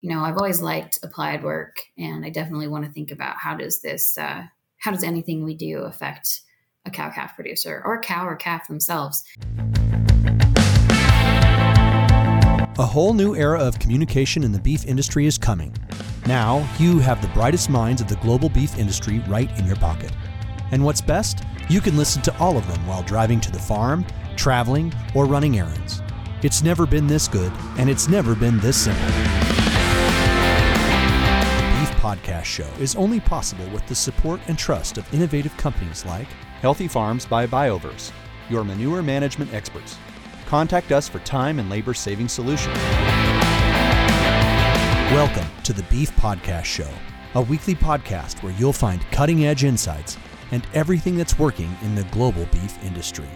you know, I've always liked applied work, and I definitely want to think about how does this, uh, how does anything we do affect a cow calf producer or cow or calf themselves. A whole new era of communication in the beef industry is coming. Now, you have the brightest minds of the global beef industry right in your pocket. And what's best? You can listen to all of them while driving to the farm, traveling, or running errands. It's never been this good, and it's never been this simple. Podcast Show is only possible with the support and trust of innovative companies like Healthy Farms by BioVerse, your manure management experts. Contact us for time and labor saving solutions. Welcome to the Beef Podcast Show, a weekly podcast where you'll find cutting edge insights and everything that's working in the global beef industry.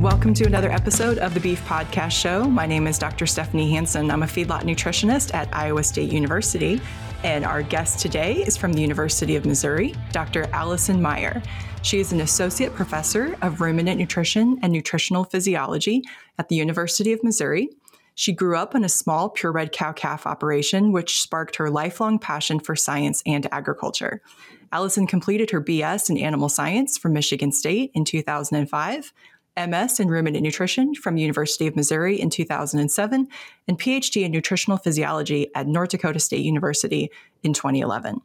Welcome to another episode of the Beef Podcast Show. My name is Dr. Stephanie Hansen. I'm a feedlot nutritionist at Iowa State University. And our guest today is from the University of Missouri, Dr. Allison Meyer. She is an associate professor of ruminant nutrition and nutritional physiology at the University of Missouri. She grew up in a small purebred cow calf operation, which sparked her lifelong passion for science and agriculture. Allison completed her BS in animal science from Michigan State in 2005 MS in ruminant nutrition from University of Missouri in 2007, and PhD in nutritional physiology at North Dakota State University in 2011.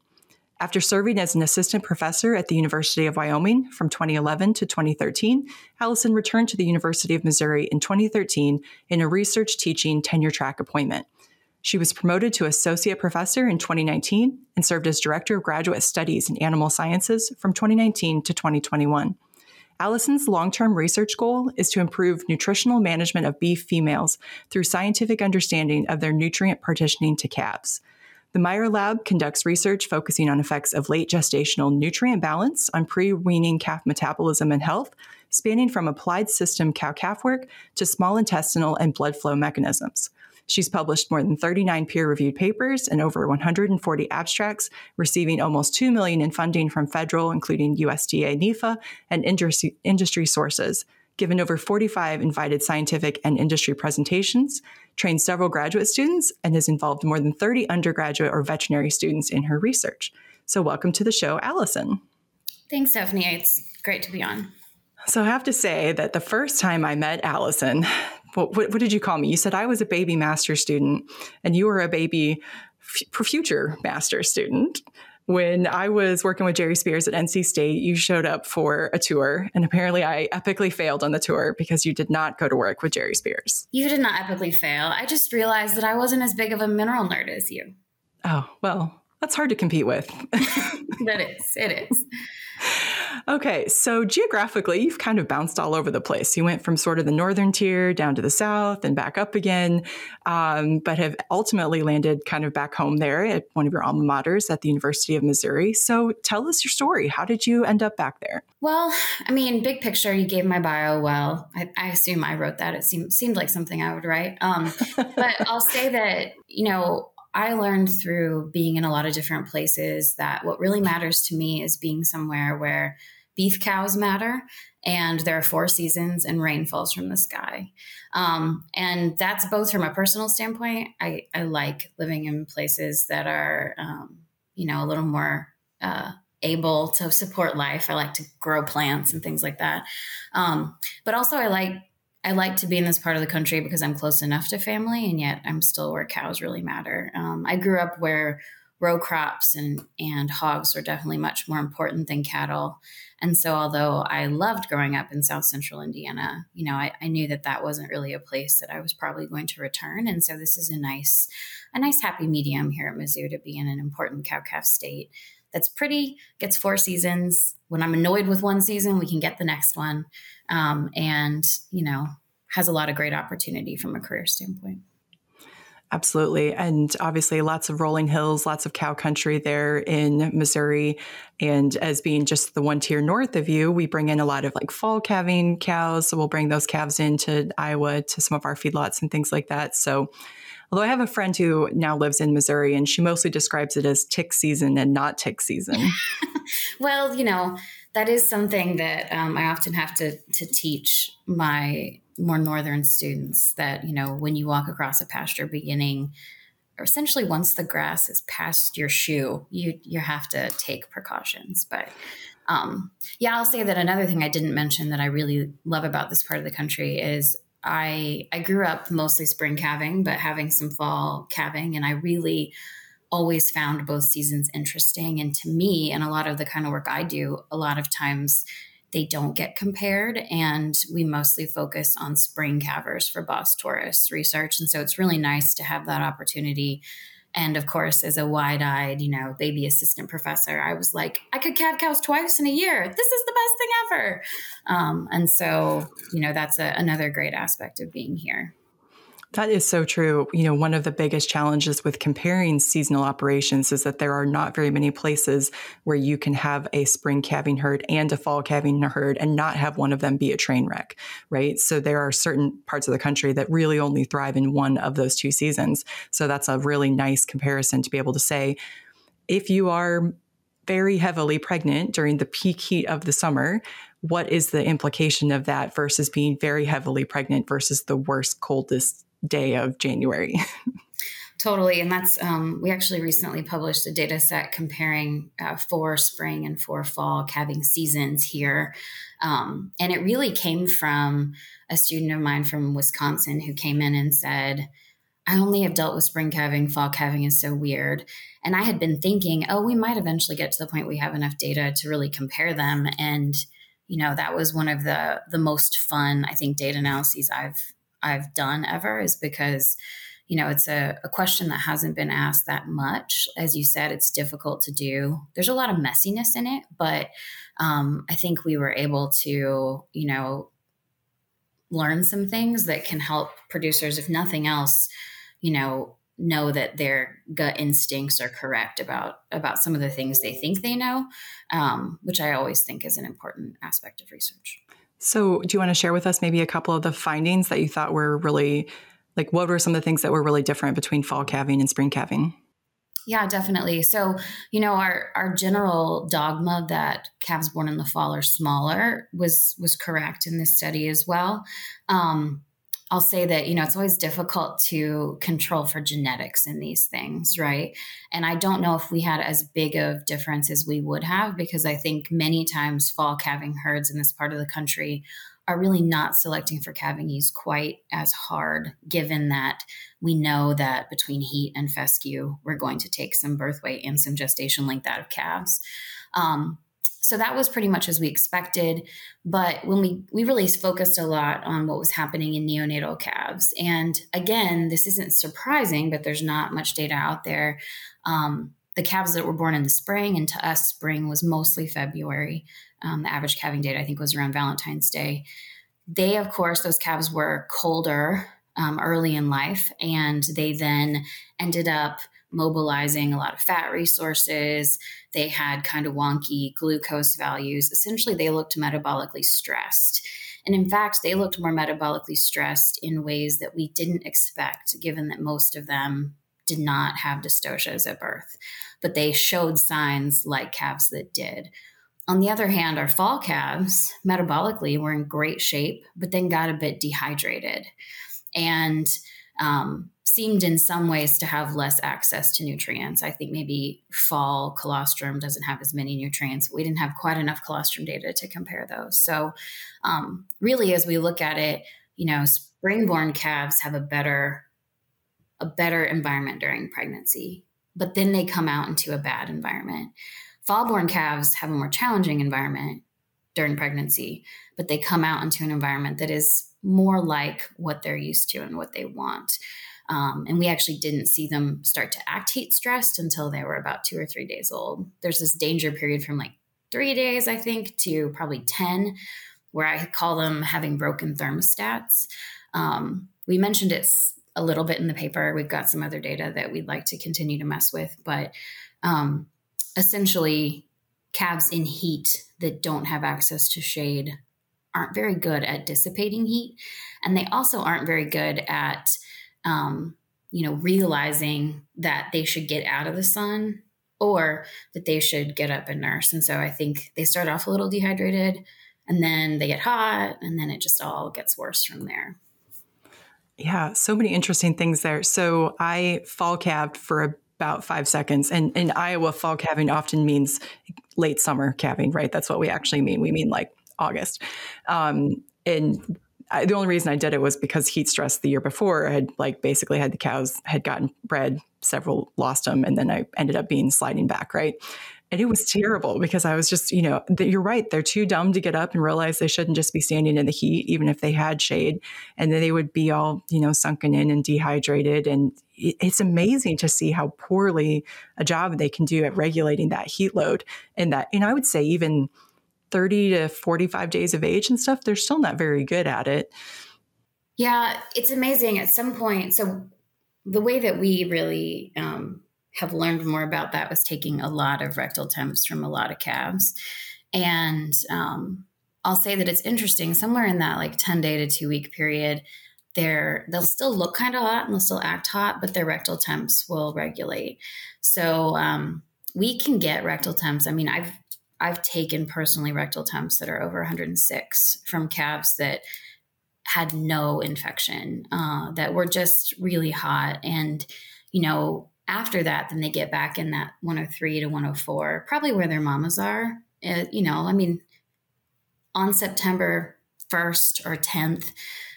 After serving as an assistant professor at the University of Wyoming from 2011 to 2013, Allison returned to the University of Missouri in 2013 in a research teaching tenure track appointment. She was promoted to associate professor in 2019 and served as director of graduate studies in animal sciences from 2019 to 2021. Allison's long term research goal is to improve nutritional management of beef females through scientific understanding of their nutrient partitioning to calves. The Meyer Lab conducts research focusing on effects of late gestational nutrient balance on pre weaning calf metabolism and health, spanning from applied system cow calf work to small intestinal and blood flow mechanisms. She's published more than 39 peer-reviewed papers and over 140 abstracts, receiving almost 2 million in funding from federal, including USDA, NIFA, and industry, industry sources. Given over 45 invited scientific and industry presentations, trained several graduate students, and has involved more than 30 undergraduate or veterinary students in her research. So, welcome to the show, Allison. Thanks, Stephanie. It's great to be on. So I have to say that the first time I met Allison, what, what, what did you call me? You said I was a baby master student and you were a baby f- future master student. When I was working with Jerry Spears at NC State, you showed up for a tour, and apparently I epically failed on the tour because you did not go to work with Jerry Spears. You did not epically fail. I just realized that I wasn't as big of a mineral nerd as you. Oh, well, that's hard to compete with. that is. It is. Okay, so geographically, you've kind of bounced all over the place. You went from sort of the northern tier down to the south and back up again, um, but have ultimately landed kind of back home there at one of your alma maters at the University of Missouri. So tell us your story. How did you end up back there? Well, I mean, big picture, you gave my bio well. I, I assume I wrote that. It seemed, seemed like something I would write. Um, but I'll say that, you know, I learned through being in a lot of different places that what really matters to me is being somewhere where beef cows matter and there are four seasons and rain falls from the sky. Um, and that's both from a personal standpoint. I, I like living in places that are, um, you know, a little more uh, able to support life. I like to grow plants and things like that. Um, but also, I like I like to be in this part of the country because I'm close enough to family, and yet I'm still where cows really matter. Um, I grew up where row crops and and hogs were definitely much more important than cattle. And so, although I loved growing up in South Central Indiana, you know, I, I knew that that wasn't really a place that I was probably going to return. And so, this is a nice, a nice happy medium here at Mizzou to be in an important cow calf state that's pretty, gets four seasons. When I'm annoyed with one season, we can get the next one um, and you know has a lot of great opportunity from a career standpoint. Absolutely. And obviously, lots of rolling hills, lots of cow country there in Missouri. And as being just the one tier north of you, we bring in a lot of like fall calving cows. So we'll bring those calves into Iowa to some of our feedlots and things like that. So, although I have a friend who now lives in Missouri and she mostly describes it as tick season and not tick season. well, you know, that is something that um, I often have to to teach my more northern students that you know when you walk across a pasture beginning or essentially once the grass is past your shoe you you have to take precautions. But um, yeah i'll say that another thing i didn't mention that i really love about this part of the country is i i grew up mostly spring calving but having some fall calving and i really always found both seasons interesting and to me and a lot of the kind of work i do a lot of times they don't get compared. And we mostly focus on spring calvers for Bos taurus research. And so it's really nice to have that opportunity. And of course, as a wide eyed, you know, baby assistant professor, I was like, I could calve cows twice in a year. This is the best thing ever. Um, and so, you know, that's a, another great aspect of being here. That is so true. You know, one of the biggest challenges with comparing seasonal operations is that there are not very many places where you can have a spring calving herd and a fall calving herd and not have one of them be a train wreck, right? So there are certain parts of the country that really only thrive in one of those two seasons. So that's a really nice comparison to be able to say if you are very heavily pregnant during the peak heat of the summer, what is the implication of that versus being very heavily pregnant versus the worst, coldest day of January. Totally. And that's, um, we actually recently published a data set comparing uh, four spring and four fall calving seasons here. Um, and it really came from a student of mine from Wisconsin who came in and said, I only have dealt with spring calving, fall calving is so weird. And I had been thinking, oh, we might eventually get to the point we have enough data to really compare them. And, you know, that was one of the the most fun, I think, data analyses I've I've done ever is because you know it's a, a, question that hasn't been asked that much. As you said it's difficult to do. There's a lot of messiness in it but um, i think we were able to you know learn some things that can help producers if nothing else you know know that their gut instincts are correct about about some of the things they think they know um, which i always think is an important aspect of research so, do you want to share with us maybe a couple of the findings that you thought were really like what were some of the things that were really different between fall calving and spring calving? Yeah, definitely. So, you know, our our general dogma that calves born in the fall are smaller was was correct in this study as well. Um, I'll say that, you know, it's always difficult to control for genetics in these things, right? And I don't know if we had as big of difference as we would have because I think many times fall calving herds in this part of the country are really not selecting for calving ease quite as hard, given that we know that between heat and fescue, we're going to take some birth weight and some gestation length out of calves. Um, so that was pretty much as we expected. But when we we really focused a lot on what was happening in neonatal calves, and again, this isn't surprising, but there's not much data out there. Um, the calves that were born in the spring, and to us, spring was mostly February. Um, the average calving date, I think, was around Valentine's Day. They, of course, those calves were colder um, early in life, and they then ended up mobilizing a lot of fat resources. They had kind of wonky glucose values. Essentially, they looked metabolically stressed. And in fact, they looked more metabolically stressed in ways that we didn't expect, given that most of them did not have dystocias at birth, but they showed signs like calves that did. On the other hand, our fall calves metabolically were in great shape, but then got a bit dehydrated. And um, seemed in some ways to have less access to nutrients. I think maybe fall colostrum doesn't have as many nutrients. We didn't have quite enough colostrum data to compare those. So, um, really, as we look at it, you know, springborn calves have a better a better environment during pregnancy, but then they come out into a bad environment. Fallborn calves have a more challenging environment during pregnancy, but they come out into an environment that is more like what they're used to and what they want. Um, and we actually didn't see them start to act heat stressed until they were about two or three days old. There's this danger period from like three days, I think, to probably 10, where I call them having broken thermostats. Um, we mentioned it a little bit in the paper. We've got some other data that we'd like to continue to mess with, but um, essentially, calves in heat that don't have access to shade aren't very good at dissipating heat. And they also aren't very good at, um, you know, realizing that they should get out of the sun or that they should get up and nurse. And so I think they start off a little dehydrated and then they get hot and then it just all gets worse from there. Yeah, so many interesting things there. So I fall calved for about five seconds. And in Iowa, fall calving often means late summer calving, right? That's what we actually mean. We mean like August. Um, and I, the only reason I did it was because heat stress the year before I had like basically had the cows had gotten bred, several lost them, and then I ended up being sliding back, right? And it was terrible because I was just, you know, you're right. They're too dumb to get up and realize they shouldn't just be standing in the heat, even if they had shade. And then they would be all, you know, sunken in and dehydrated. And it's amazing to see how poorly a job they can do at regulating that heat load. And that, and I would say even 30 to 45 days of age and stuff, they're still not very good at it. Yeah, it's amazing at some point. So the way that we really um, have learned more about that was taking a lot of rectal temps from a lot of calves. And um, I'll say that it's interesting somewhere in that like 10 day to two week period, they're, they'll still look kind of hot and they'll still act hot, but their rectal temps will regulate. So um, we can get rectal temps. I mean, I've, I've taken personally rectal temps that are over 106 from calves that had no infection, uh, that were just really hot. And, you know, after that, then they get back in that 103 to 104, probably where their mamas are. Uh, you know, I mean, on September 1st or 10th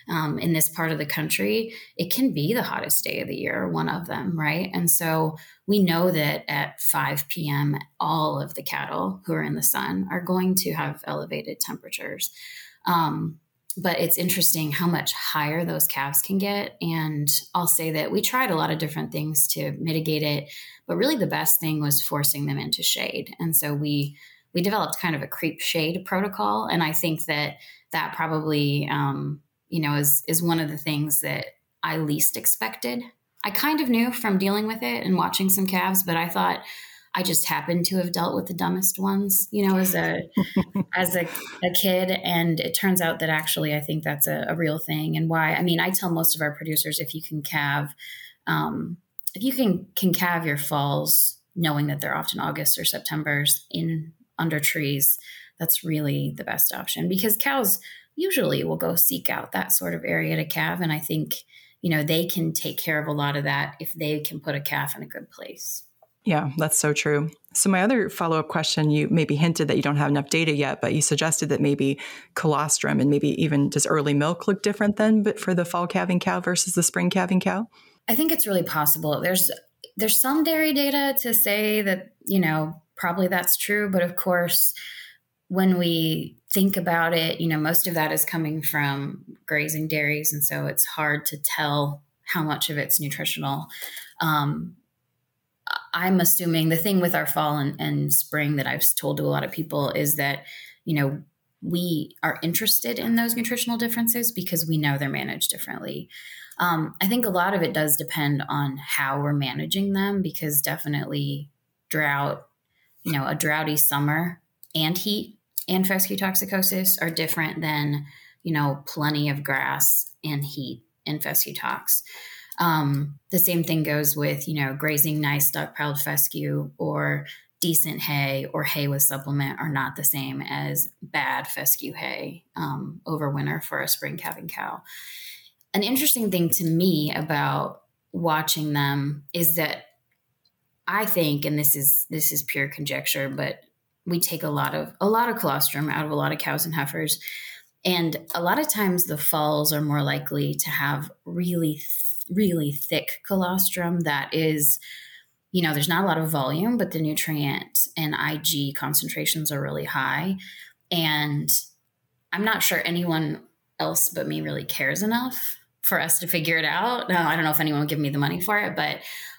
um, in this part of the country, it can be the hottest day of the year, one of them, right? And so we know that at 5 p.m., all of the cattle who are in the sun are going to have elevated temperatures. Um, but it's interesting how much higher those calves can get. And I'll say that we tried a lot of different things to mitigate it, but really the best thing was forcing them into shade. And so we we developed kind of a creep shade protocol, and I think that that probably um, you know is is one of the things that I least expected. I kind of knew from dealing with it and watching some calves, but I thought I just happened to have dealt with the dumbest ones, you know, as a as a, a kid. And it turns out that actually I think that's a, a, real thing. And why I mean, I tell most of our producers if you can calve, um, if you can can calve your falls, knowing that they're often August or September's in under trees, that's really the best option because cows usually will go seek out that sort of area to calve. And I think, you know, they can take care of a lot of that if they can put a calf in a good place. Yeah, that's so true. So, my other follow up question you maybe hinted that you don't have enough data yet, but you suggested that maybe colostrum and maybe even does early milk look different then, but for the fall calving cow versus the spring calving cow? I think it's really possible. There's there's some dairy data to say that, you know, probably that's true, but of course, when we think about it, you know, most of that is coming from grazing dairies, and so it's hard to tell how much of it's nutritional. Um, I'm assuming the thing with our fall and, and spring that I've told to a lot of people is that, you know, we are interested in those nutritional differences because we know they're managed differently. Um, I think a lot of it does depend on how we're managing them because definitely drought, you know, a droughty summer and heat and fescue toxicosis are different than, you know, plenty of grass and heat and fescue tox. Um, the same thing goes with, you know, grazing nice stockpiled fescue or decent hay or hay with supplement are not the same as bad fescue hay um, over winter for a spring calving cow. An interesting thing to me about watching them is that I think, and this is this is pure conjecture, but we take a lot of a lot of colostrum out of a lot of cows and heifers, and a lot of times the falls are more likely to have really really thick colostrum that is you know there's not a lot of volume but the nutrient and ig concentrations are really high. And i'm not sure anyone else but me really cares enough for us to figure it out. I don't know if anyone will give me the money for it but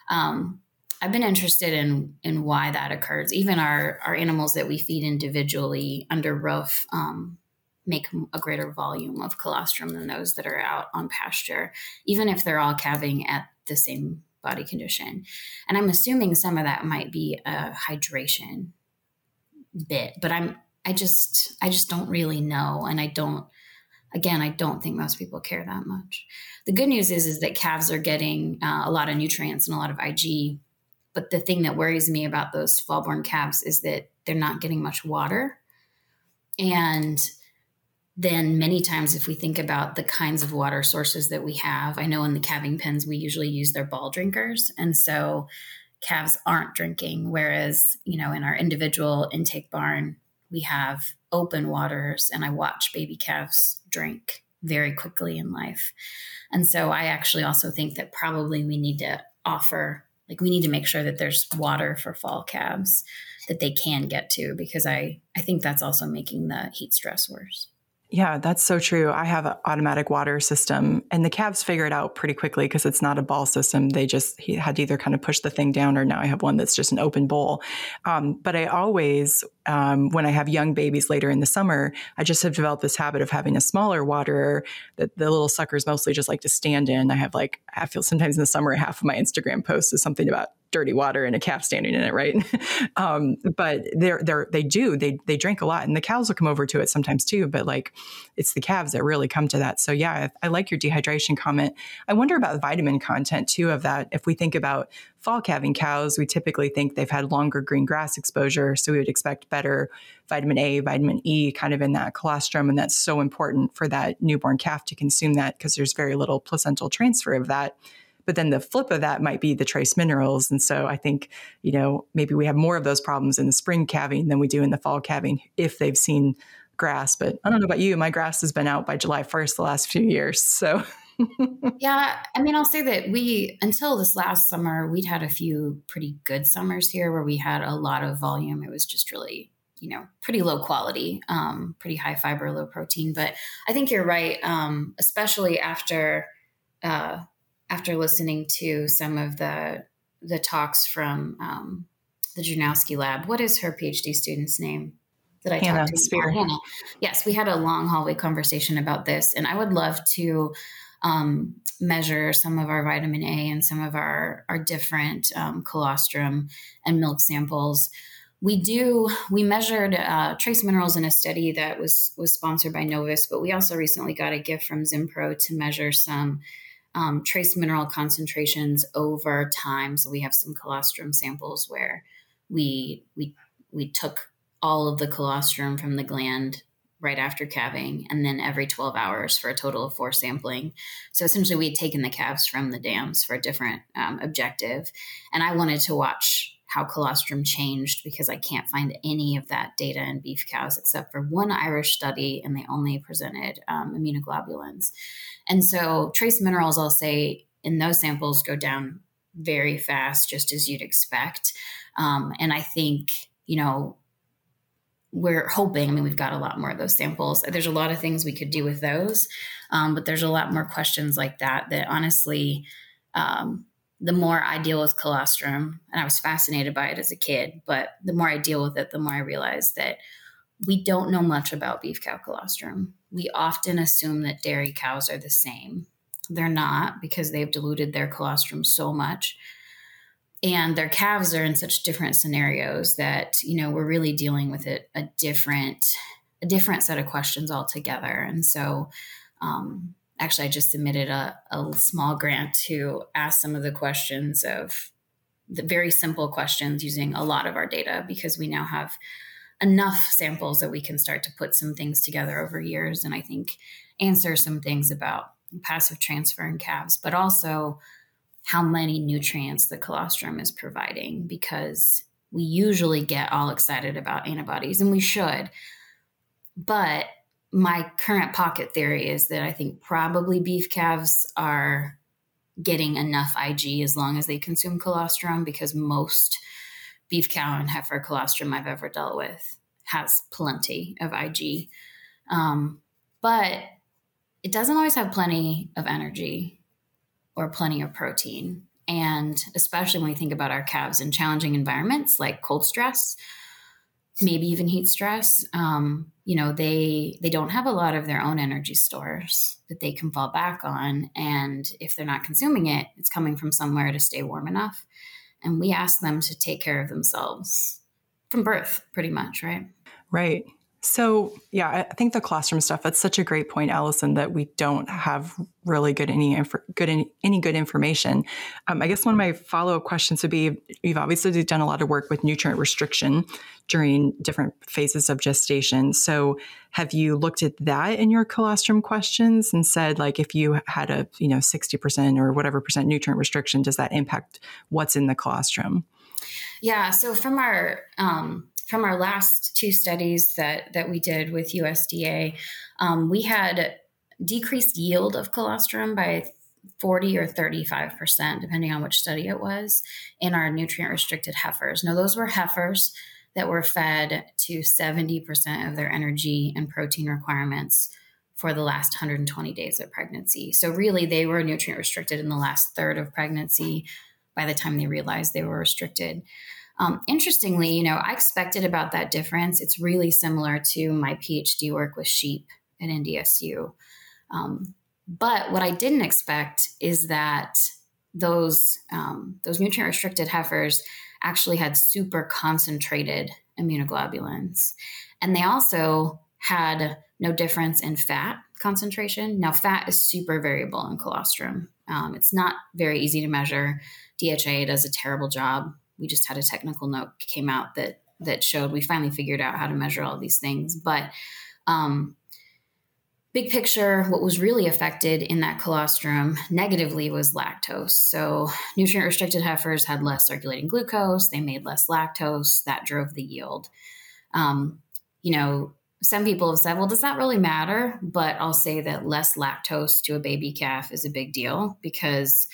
um, i've been interested in in why that occurs even our our animals that we feed individually under roof um, make a greater volume of colostrum than those that are out on pasture, even if they're all calving at the same body condition. And I'm assuming some of that might be a hydration bit, but I'm I just I just don't really know and I don't again I don't think most people care that much. The good news is is that calves are getting uh, a lot of nutrients and a lot of IG but the thing that worries me about those fall born calves is that they're not getting much water. And then many times if we think about the kinds of water sources that we have, I know in the calving pens we usually use their ball drinkers. And so calves aren't drinking. Whereas, you know, in our individual intake barn, we have open waters and I watch baby calves drink very quickly in life. And so I actually also think that probably we need to offer, like, we need to make sure that there's water for fall calves that they can get to because I, I think that's also making the heat stress worse. Yeah, that's so true. I have an automatic water system, and the calves figure it out pretty quickly because it's not a ball system. They just had to either kind of push the thing down, or now I have one that's just an open bowl. Um, but I always, um, when I have young babies later in the summer, I just have developed this habit of having a smaller water that the little suckers mostly just like to stand in. I have like I feel sometimes in the summer half of my Instagram post is something about dirty water and a calf standing in it, right? um, but they're they're they do they they drink a lot, and the cows will come over to it sometimes too. But like, it's the calves that really come to that. So yeah, I, I like your dehydration comment. I wonder about vitamin content too of that. If we think about fall calving cows, we typically think they've had longer green grass exposure, so we would expect better vitamin A, vitamin E, kind of in that colostrum, and that's so important for that newborn calf to consume that because there's very little placental transfer of that but then the flip of that might be the trace minerals. And so I think, you know, maybe we have more of those problems in the spring calving than we do in the fall calving if they've seen grass. But I don't know about you, my grass has been out by July 1st the last few years. So yeah, I mean, I'll say that we, until this last summer, we'd had a few pretty good summers here where we had a lot of volume. It was just really, you know, pretty low quality, um, pretty high fiber, low protein. But I think you're right, um, especially after uh, after listening to some of the the talks from um, the Drewnoski lab. What is her PhD student's name? That I Hannah talked to Spear. Hannah. Yes, we had a long hallway conversation about this, and I would love to um, measure some of our vitamin A and some of our our different um, colostrum and milk samples. We do we measured uh, trace minerals in a study that was was sponsored by Novus, but we also recently got a gift from Zinpro to measure some um, trace mineral concentrations over time. So we have some colostrum samples where we we we took all of the colostrum from the gland right after calving and then every 12 hours for a total of four sampling. So essentially we had taken the calves from the dams for a different um, objective. And i wanted to watch how colostrum changed because i can't find any of that data in beef cows except for one irish study and they only presented um, immunoglobulins. And so trace minerals, I'll say, in those samples go down very fast, just as you'd expect. Um, and I think, you know, we're hoping, I mean, we've got a lot more of those samples. There's a lot of things we could do with those, um, but there's a lot more questions like that that honestly, um, the more I deal with colostrum, and I was fascinated by it as a kid, but the more I deal with it, the more I realize that we don't know much about beef cow colostrum. We often assume that dairy cows are the same. They're not because they've diluted their colostrum so much. And their calves are in such different scenarios that, you know, we're really dealing with it a different a different set of questions altogether. And so um, actually I just submitted a, a small grant to ask some of the questions of the very simple questions using a lot of our data because we now have enough samples that we can start to put some things together over years and I think answer some things about passive transfer in calves, but also how many nutrients the colostrum is providing because we usually get all excited about antibodies and we should. But my current pocket theory is that I think probably beef calves are getting enough IG as long as they consume colostrum because most beef cow and heifer colostrum I've ever dealt with has plenty of IG. Um, but it doesn't always have plenty of energy or plenty of protein. And especially when we think about our calves in challenging environments like cold stress, maybe even heat stress, um, you know, they they don't have a lot of their own energy stores that they can fall back on. And if they're not consuming it, it's coming from somewhere to stay warm enough and we ask them to take care of themselves from birth, pretty much, right? Right. So, yeah, I think the colostrum stuff, that's such a great point, Allison, that we don't have really good any inf- good any, any good information. Um, I guess one of my follow-up questions would be you've obviously done a lot of work with nutrient restriction during different phases of gestation. So, have you looked at that in your colostrum questions and said like if you had a, you know, 60% or whatever percent nutrient restriction, does that impact what's in the colostrum? Yeah, so from our um, from our last two studies that that we did with USDA, um, we had decreased yield of colostrum by 40 or 35 percent, depending on which study it was, in our nutrient restricted heifers. Now, those were heifers that were fed to 70 percent of their energy and protein requirements for the last 120 days of pregnancy. So, really, they were nutrient restricted in the last third of pregnancy by the time they realized they were restricted. Um, interestingly, you know, I expected about that difference. It's really similar to my PhD work with sheep at NDSU. Um, but what I didn't expect is that those um, those nutrient restricted heifers actually had super concentrated immunoglobulins, and they also had no difference in fat concentration. Now, fat is super variable in colostrum. Um, it's not very easy to measure. DHA does a terrible job we just had a technical note came out that that showed we finally figured out how to measure all these things. But um, big picture, what was really affected in that colostrum negatively was lactose. So nutrient restricted heifers had less circulating glucose, they made less lactose, that drove the yield. Um, you know, some people have said, well, does that really matter? But I'll say that less lactose to a baby calf is a big deal because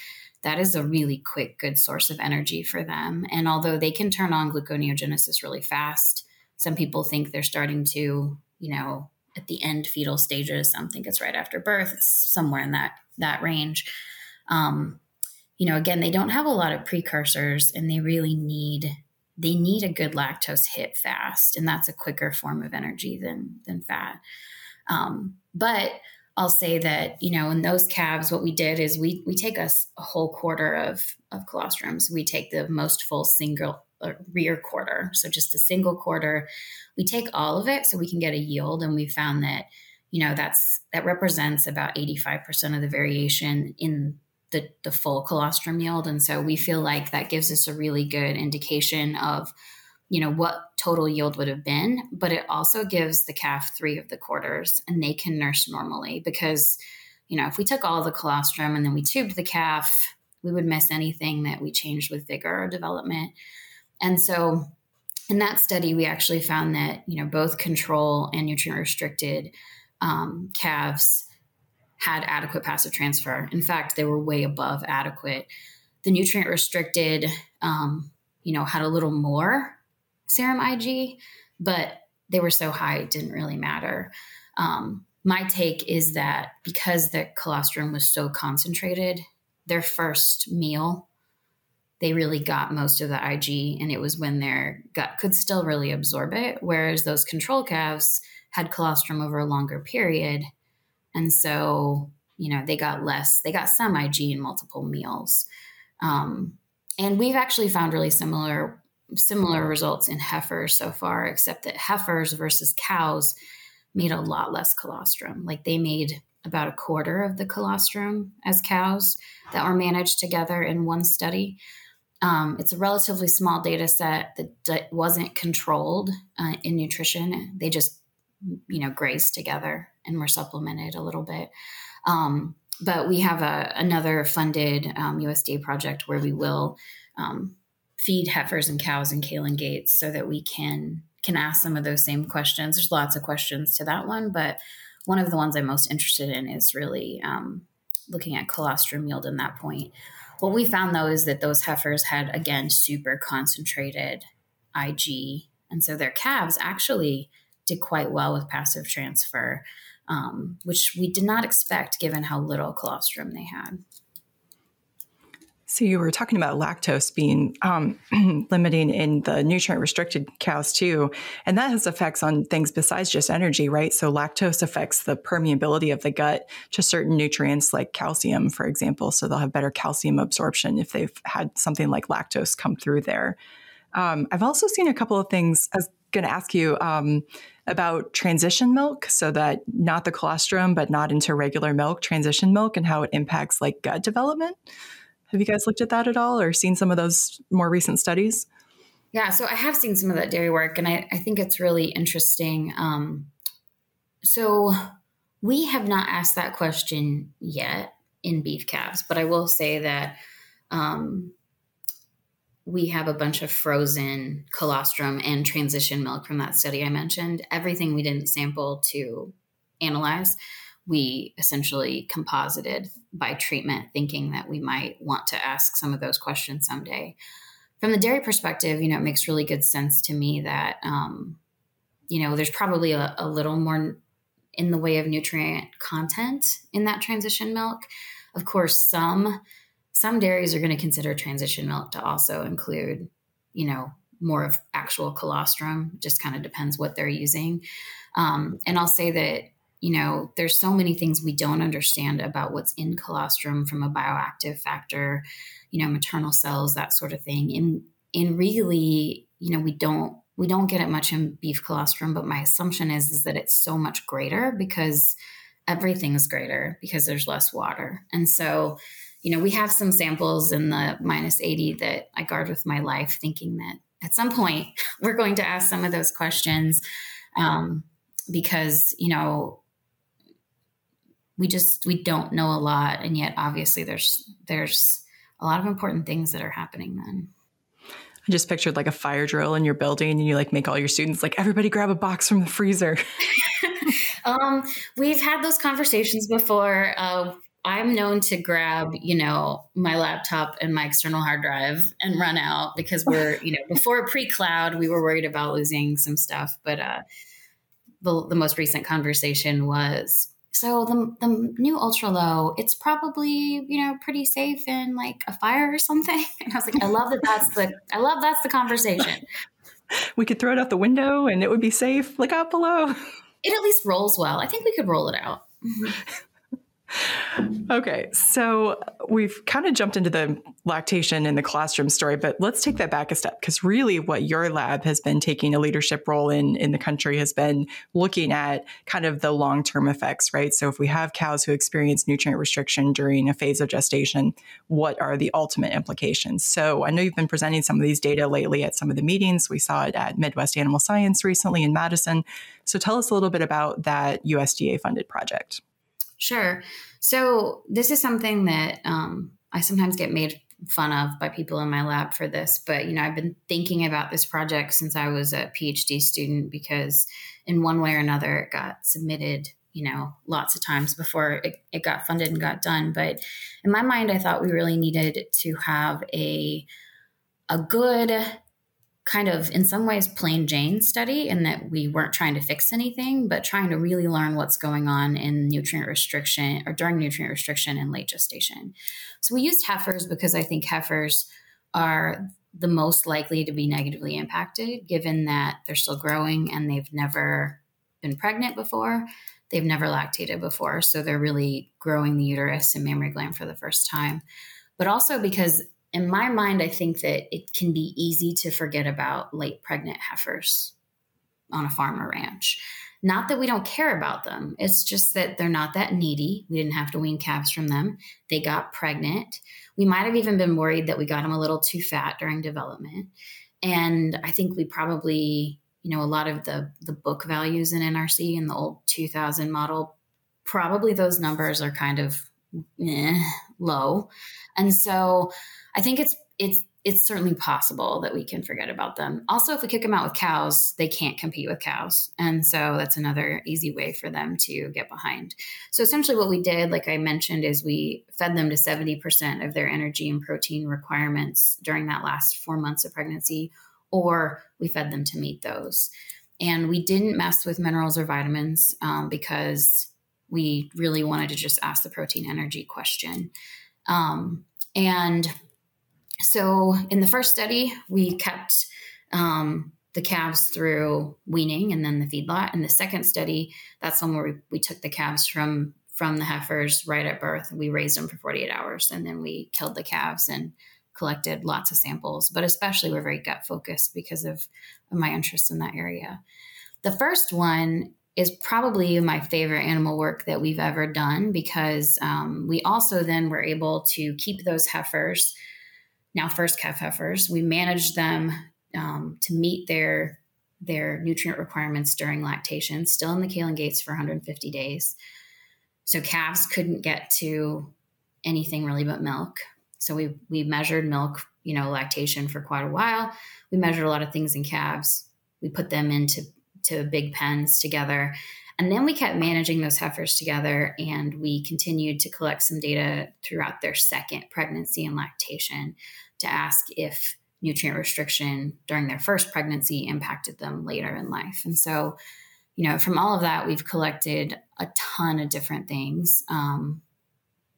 that is a really quick, good source of energy for them. And although they can turn on gluconeogenesis really fast, some people think they're starting to, you know, at the end fetal stages. Some think it's right after birth. Somewhere in that that range. Um, you know, again, they don't have a lot of precursors, and they really need they need a good lactose hit fast, and that's a quicker form of energy than than fat. Um, but I'll say that, you know, in those calves, what we did is we we take a, a whole quarter of of colostrums. We take the most full single uh, rear quarter, so just a single quarter. We take all of it so we can get a yield, and we found that, you know, that's that represents about eighty five percent of the variation in the the full colostrum yield, and so we feel like that gives us a really good indication of you know what total yield would have been but it also gives the calf three of the quarters and they can nurse normally because you know if we took all the colostrum and then we tubed the calf we would miss anything that we changed with vigor or development. And so in that study we actually found that you know both control and nutrient restricted um, calves had adequate passive transfer. In fact they were way above adequate. The nutrient restricted um, you know had a little more serum IG, but they were so high it didn't really matter. Um, my take is that because the colostrum was so concentrated, their first meal, they really got most of the IG, and it was when their gut could still really absorb it. Whereas those control calves had colostrum over a longer period. And so, you know, they got less, they got some IG in multiple meals. Um, and we've actually found really similar similar results in heifers so far, except that heifers versus cows made a lot less colostrum. Like they made about a quarter of the colostrum as cows that were managed together in one study. Um, it's a relatively small data set that wasn't controlled uh, in nutrition. They just, you know, grazed together and were supplemented a little bit. Um, but we have a, another funded um, USDA project where we will um, feed heifers and cows in Calan Gates so that we can can ask some of those same questions. There's lots of questions to that one, but one of the ones I'm most interested in is really um, looking at colostrum yield in that point. What we found though is that those heifers had again super concentrated IG, and so their calves actually did quite well with passive transfer, um, which we did not expect given how little colostrum they had. So you were talking about lactose being um, limiting in the nutrient restricted cows too, and that has effects on things besides just energy, right? So lactose affects the permeability of the gut to certain nutrients like calcium, for example. So they'll have better calcium absorption if they've had something like lactose come through there. Um, I've also seen a couple of things. I was going to ask you. Um, about transition milk. So that not the colostrum, but not into regular milk, transition milk, and how it impacts like gut development. Have you guys looked at that at all or seen some of those more recent studies? Yeah, so I have seen some of that dairy work, and I, I think it's really interesting. Um, so we have not asked that question yet in beef calves, but I will say that um, we have a bunch of frozen colostrum and transition milk from that study I mentioned. Everything we didn't sample to analyze, we essentially composited by treatment, thinking that we might want to ask some of those questions someday. From the dairy perspective, you know, it makes really good sense to me that, um, you know, there's probably a, a little more in the way of nutrient content in that transition milk. Of course, some some dairies are going to consider transition milk to also include, you know, more of actual colostrum. Just kind of depends what they're using. Um, and I'll say that you know there's so many things we don't understand about what's in colostrum from a bioactive factor, you know, maternal cells, that sort of thing. And and really, you know, we don't we don't get it much in beef colostrum, but my assumption is is that it's so much greater because everything's greater because there's less water. And so, you know, we have some samples in the minus 80 that I guard with my life, thinking that at some point we're going to ask some of those questions um, because, you know, we just we don't know a lot and yet obviously there's there's a lot of important things that are happening then I just pictured like a fire drill in your building and you like make all your students like everybody grab a box from the freezer. um, we've had those conversations before. Uh, I'm known to grab, you know, my laptop and my external hard drive and run out because we're, you know, before pre-cloud, we were worried about losing some stuff. But uh, the, the most recent conversation was so the the new ultra low, it's probably you know pretty safe in like a fire or something. And I was like, I love that. That's the I love that's the conversation. we could throw it out the window and it would be safe. Look out below. It at least rolls well. I think we could roll it out. Mm-hmm. Okay, so we've kind of jumped into the lactation and the colostrum story, but let's take that back a step because really what your lab has been taking a leadership role in in the country has been looking at kind of the long-term effects, right? So if we have cows who experience nutrient restriction during a phase of gestation, what are the ultimate implications? So I know you've been presenting some of these data lately at some of the meetings. We saw it at Midwest Animal Science recently in Madison. So tell us a little bit about that USDA funded project. Sure. So this is something that um, I sometimes get made fun of by people in my lab for this, but you know, I've been thinking about this project since I was a PhD student because in one way or another it got submitted, you know, lots of times before it, it got funded and got done. But in my mind, I thought we really needed to have a a good kind of in some ways plain Jane study in that we weren't trying to fix anything, but trying to really learn what's going on in nutrient restriction or during nutrient restriction in late gestation. So we used heifers because I think heifers are the most likely to be negatively impacted given that they're still growing and they've never been pregnant before. They've never lactated before. So they're really growing the uterus and mammary gland for the first time. But also because in my mind, I think that it can be easy to forget about late pregnant heifers on a farm or ranch. Not that we don't care about them, it's just that they're not that needy. We didn't have to wean calves from them. They got pregnant. We might have even been worried that we got them a little too fat during development. And I think we probably, you know, a lot of the the book values in NRC in the old 2000 model, probably those numbers are kind of eh, low. And so I think it's it's it's certainly possible that we can forget about them. Also, if we kick them out with cows, they can't compete with cows. And so that's another easy way for them to get behind. So essentially, what we did, like I mentioned, is we fed them to 70% of their energy and protein requirements during that last four months of pregnancy, or we fed them to meet those. And we didn't mess with minerals or vitamins um, because we really wanted to just ask the protein energy question. Um, and so in the first study, we kept um, the calves through weaning and then the feedlot. In the second study, that's one where we, we took the calves from from the heifers right at birth. We raised them for 48 hours and then we killed the calves and collected lots of samples. But especially, we're very gut focused because of, of my interest in that area. The first one is probably my favorite animal work that we've ever done because um, we also then were able to keep those heifers, now first calf heifers, we managed them um, to meet their their nutrient requirements during lactation, still in the Calan gates for 150 days. So calves couldn't get to anything really but milk. So we we measured milk, you know, lactation for quite a while. We measured a lot of things in calves. We put them into to big pens together. And then we kept managing those heifers together and we continued to collect some data throughout their second pregnancy and lactation to ask if nutrient restriction during their first pregnancy impacted them later in life. And so, you know, from all of that, we've collected a ton of different things. Um,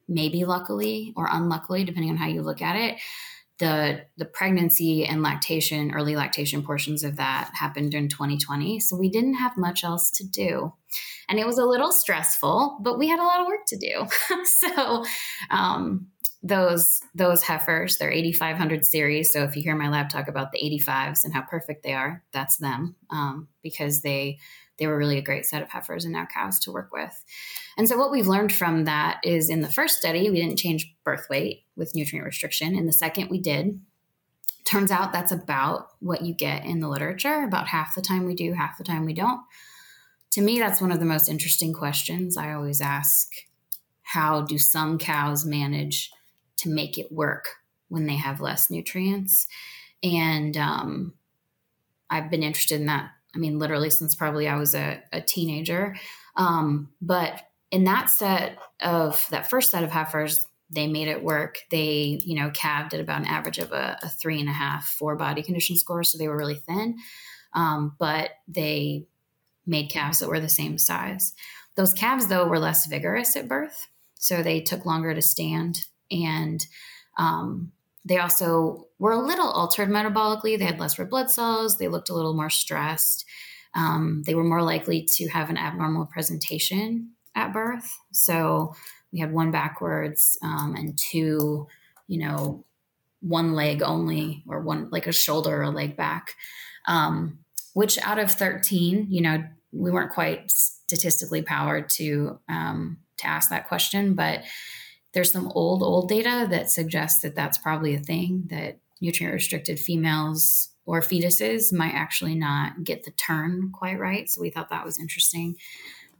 maybe luckily or unluckily, depending on how you look at it. The, the pregnancy and lactation, early lactation portions of that happened in 2020. So we didn't have much else to do. And it was a little stressful, but we had a lot of work to do. so, um, those those heifers they're 8500 series so if you hear my lab talk about the 85s and how perfect they are that's them um, because they they were really a great set of heifers and now cows to work with and so what we've learned from that is in the first study we didn't change birth weight with nutrient restriction in the second we did turns out that's about what you get in the literature about half the time we do half the time we don't to me that's one of the most interesting questions i always ask how do some cows manage to make it work when they have less nutrients. And um, I've been interested in that. I mean, literally since probably I was a, a teenager. Um, but in that set of that first set of heifers, they made it work. They, you know, calved at about an average of a, a three and a half, four body condition score. So they were really thin. Um, but they made calves that were the same size. Those calves, though, were less vigorous at birth. So they took longer to stand and um, they also were a little altered metabolically. They had less red blood cells. They looked a little more stressed. Um, they were more likely to have an abnormal presentation at birth. So we had one backwards um, and two, you know, one leg only, or one like a shoulder or leg back. Um, which out of 13, you know, we weren't quite statistically powered to um, to ask that question, but there's some old, old data that suggests that that's probably a thing that nutrient restricted females or fetuses might actually not get the turn quite right. So we thought that was interesting.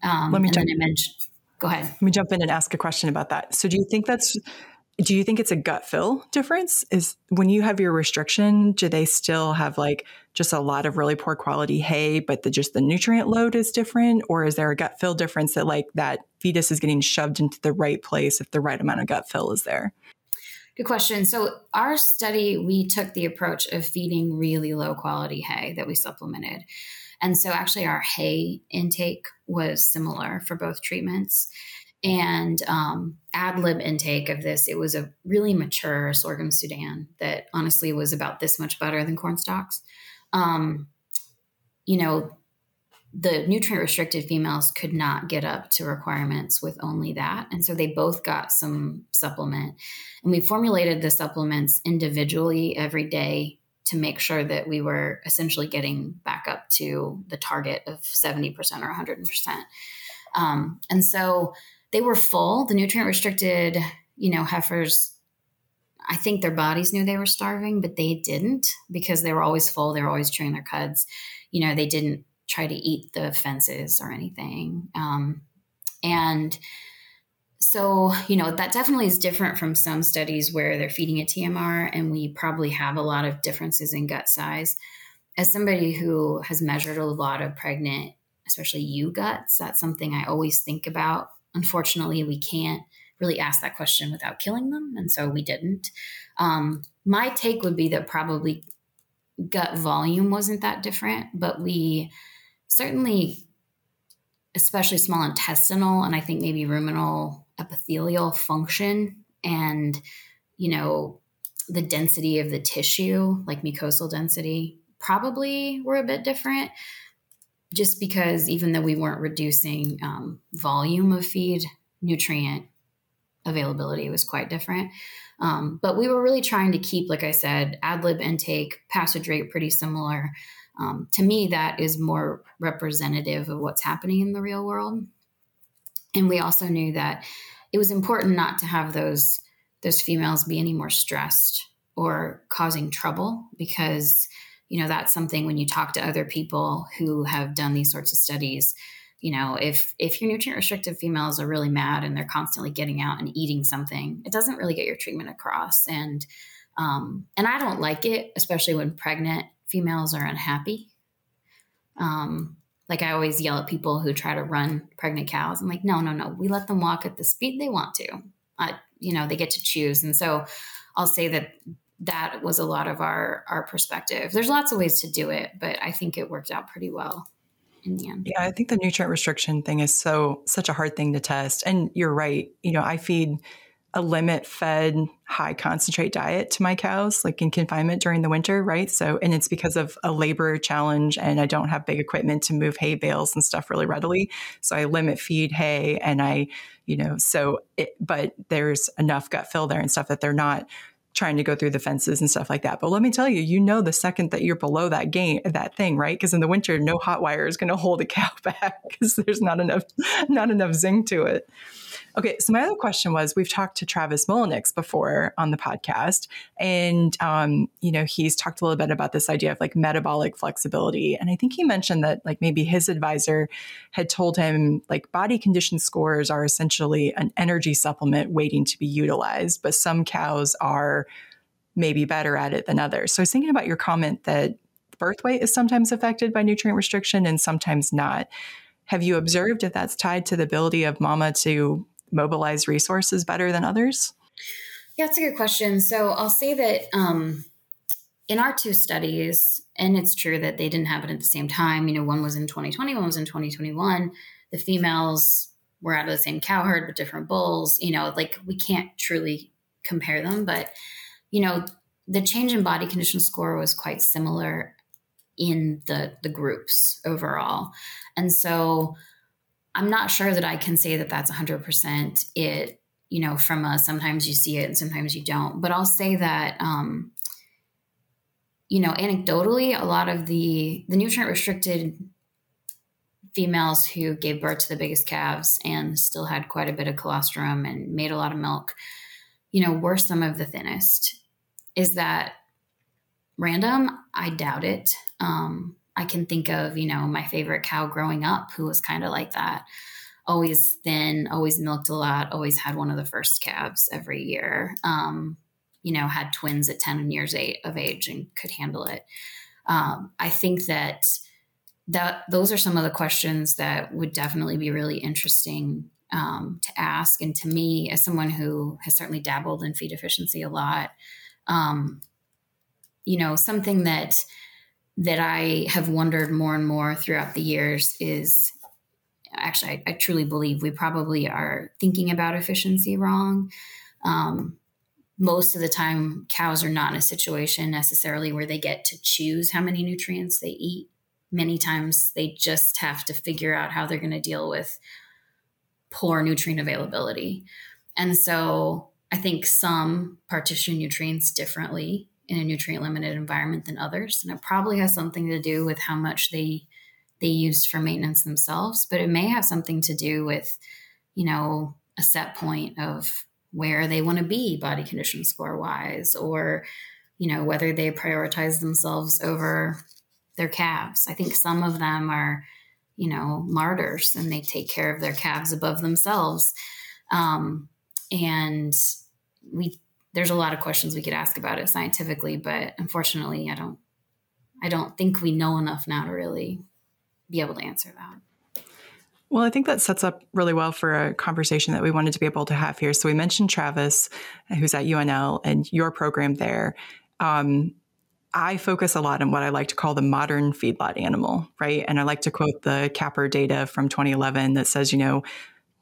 Um, Let me jump. Mention, go ahead. Let me jump in and ask a question about that. So do you think that's do you think it's a gut fill difference? Is when you have your restriction, do they still have like just a lot of really poor quality hay, but the just the nutrient load is different? Or is there a gut fill difference that like that fetus is getting shoved into the right place if the right amount of gut fill is there? Good question. So, our study, we took the approach of feeding really low quality hay that we supplemented. And so, actually, our hay intake was similar for both treatments and um, ad lib intake of this, it was a really mature sorghum Sudan that honestly was about this much better than corn stalks. Um, you know, the nutrient restricted females could not get up to requirements with only that. And so they both got some supplement. And we formulated the supplements individually every day to make sure that we were essentially getting back up to the target of 70% or 100%. Um, and so they were full. The nutrient restricted, you know, heifers, I think their bodies knew they were starving, but they didn't because they were always full. They were always chewing their cuds. You know, they didn't try to eat the fences or anything. Um, and so, you know, that definitely is different from some studies where they're feeding a TMR and we probably have a lot of differences in gut size. As somebody who has measured a lot of pregnant, especially ewe guts, that's something I always think about unfortunately, we can't really ask that question without killing them. And so we didn't. Um, my take would be that probably gut volume wasn't that different, but we certainly, especially small intestinal and I think maybe ruminal epithelial function and, you know, the density of the tissue, like mucosal density, probably were a bit different just because even though we weren't reducing um, volume of feed, nutrient availability was quite different. Um, but we were really trying to keep, like I said, ad lib intake, passage rate pretty similar. Um, to me, that is more representative of what's happening in the real world. And we also knew that it was important not to have those those females be any more stressed or causing trouble because you know that's something when you talk to other people who have done these sorts of studies you know if if your nutrient restricted females are really mad and they're constantly getting out and eating something it doesn't really get your treatment across. And um, and i don't like it especially when pregnant females are unhappy. Um, like i always yell at people who try to run pregnant cows. I'm like no no no. We let them walk at the speed they want to. You know they get to choose. And so i'll say that that was a lot of our our perspective there's lots of ways to do it but i think it worked out pretty well in the end. Yeah, I think the nutrient restriction thing is so such a hard thing to test. And you're right. You know, I feed a limit fed high concentrate diet to my cows like in confinement during the winter right so and it's because of a labor challenge and i don't have big equipment to move hay bales and stuff really readily so i limit feed hay and i you know so it, but there's enough gut fill there and stuff that they're not trying to go through the fences and stuff like that. But let me tell you, you know, the second that you're below that game, that thing, right? Because in the winter, no hot wire is going to hold a cow back because there's not enough, not enough zinc to it. Okay, so my other question was we've talked to Travis Mulliniks before on the podcast, and um, you know he's talked a little bit about this idea of like metabolic flexibility, and I think he mentioned that like maybe his advisor had told him like body condition scores are essentially an energy supplement waiting to be utilized, but some cows are maybe better at it than others. So I was thinking about your comment that birth weight is sometimes affected by nutrient restriction and sometimes not. Have you observed if that's tied to the ability of mama to mobilize resources better than others? Yeah, that's a good question. So I'll say that um, in our two studies, and it's true that they didn't happen at the same time. You know, one was in 2020, one was in 2021. The females were out of the same cow herd, but different bulls. You know, like we can't truly compare them, but you know, the change in body condition score was quite similar in the the groups overall, and so I'm not sure that I can say that that's 100% it, you know, from a sometimes you see it and sometimes you don't. But I'll say that, um, you know, anecdotally, a lot of the the nutrient restricted females who gave birth to the biggest calves and still had quite a bit of colostrum and made a lot of milk, you know, were some of the thinnest. Is that random? I doubt it. Um, I can think of, you know, my favorite cow growing up who was kind of like that. Always thin, always milked a lot, always had one of the first calves every year. Um, you know, had twins at 10 years eight of age and could handle it. Um, I think that that those are some of the questions that would definitely be really interesting um, to ask. And to me, as someone who has certainly dabbled in feed efficiency a lot, um, you know, something that that I have wondered more and more throughout the years is actually, I, I truly believe we probably are thinking about efficiency wrong. Um, most of the time, cows are not in a situation necessarily where they get to choose how many nutrients they eat. Many times, they just have to figure out how they're going to deal with poor nutrient availability. And so, I think some partition nutrients differently in a nutrient limited environment than others and it probably has something to do with how much they they use for maintenance themselves but it may have something to do with you know a set point of where they want to be body condition score wise or you know whether they prioritize themselves over their calves i think some of them are you know martyrs and they take care of their calves above themselves um, and we there's a lot of questions we could ask about it scientifically, but unfortunately, I don't I don't think we know enough now to really be able to answer that. Well, I think that sets up really well for a conversation that we wanted to be able to have here. So we mentioned Travis, who's at UNL, and your program there. Um, I focus a lot on what I like to call the modern feedlot animal, right? And I like to quote the CAPR data from 2011 that says, you know,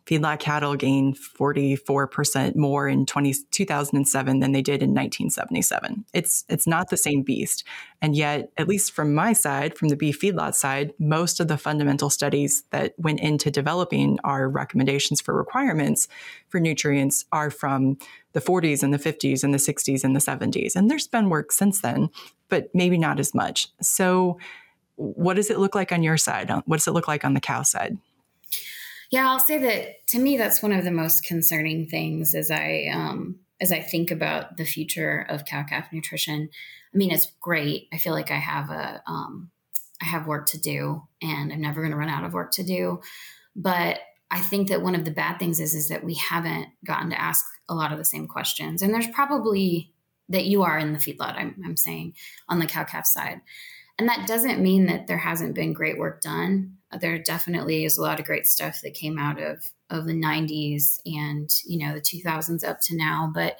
feedlot cattle gained 44% more in 20, 2007 than they did in 1977. It's it's not the same beast. And yet, at least from my side, from the beef feedlot side, most of the fundamental studies that went into developing our recommendations for requirements for nutrients are from the 40s and the 50s and the 60s and the 70s. And there's been work since then, but maybe not as much. So what does it look like on your side? What does it look like on the cow side? Yeah, I'll say that to me, that's one of the most concerning things as I um, as I think about the future of cow calf nutrition. I mean, it's great. I feel like I have a um, I have work to do, and I'm never going to run out of work to do. But I think that one of the bad things is is that we haven't gotten to ask a lot of the same questions, and there's probably that you are in the feedlot. I'm, I'm saying on the cow calf side. And that doesn't mean that there hasn't been great work done. There definitely is a lot of great stuff that came out of of the 90s and you know the 2000s up to now, but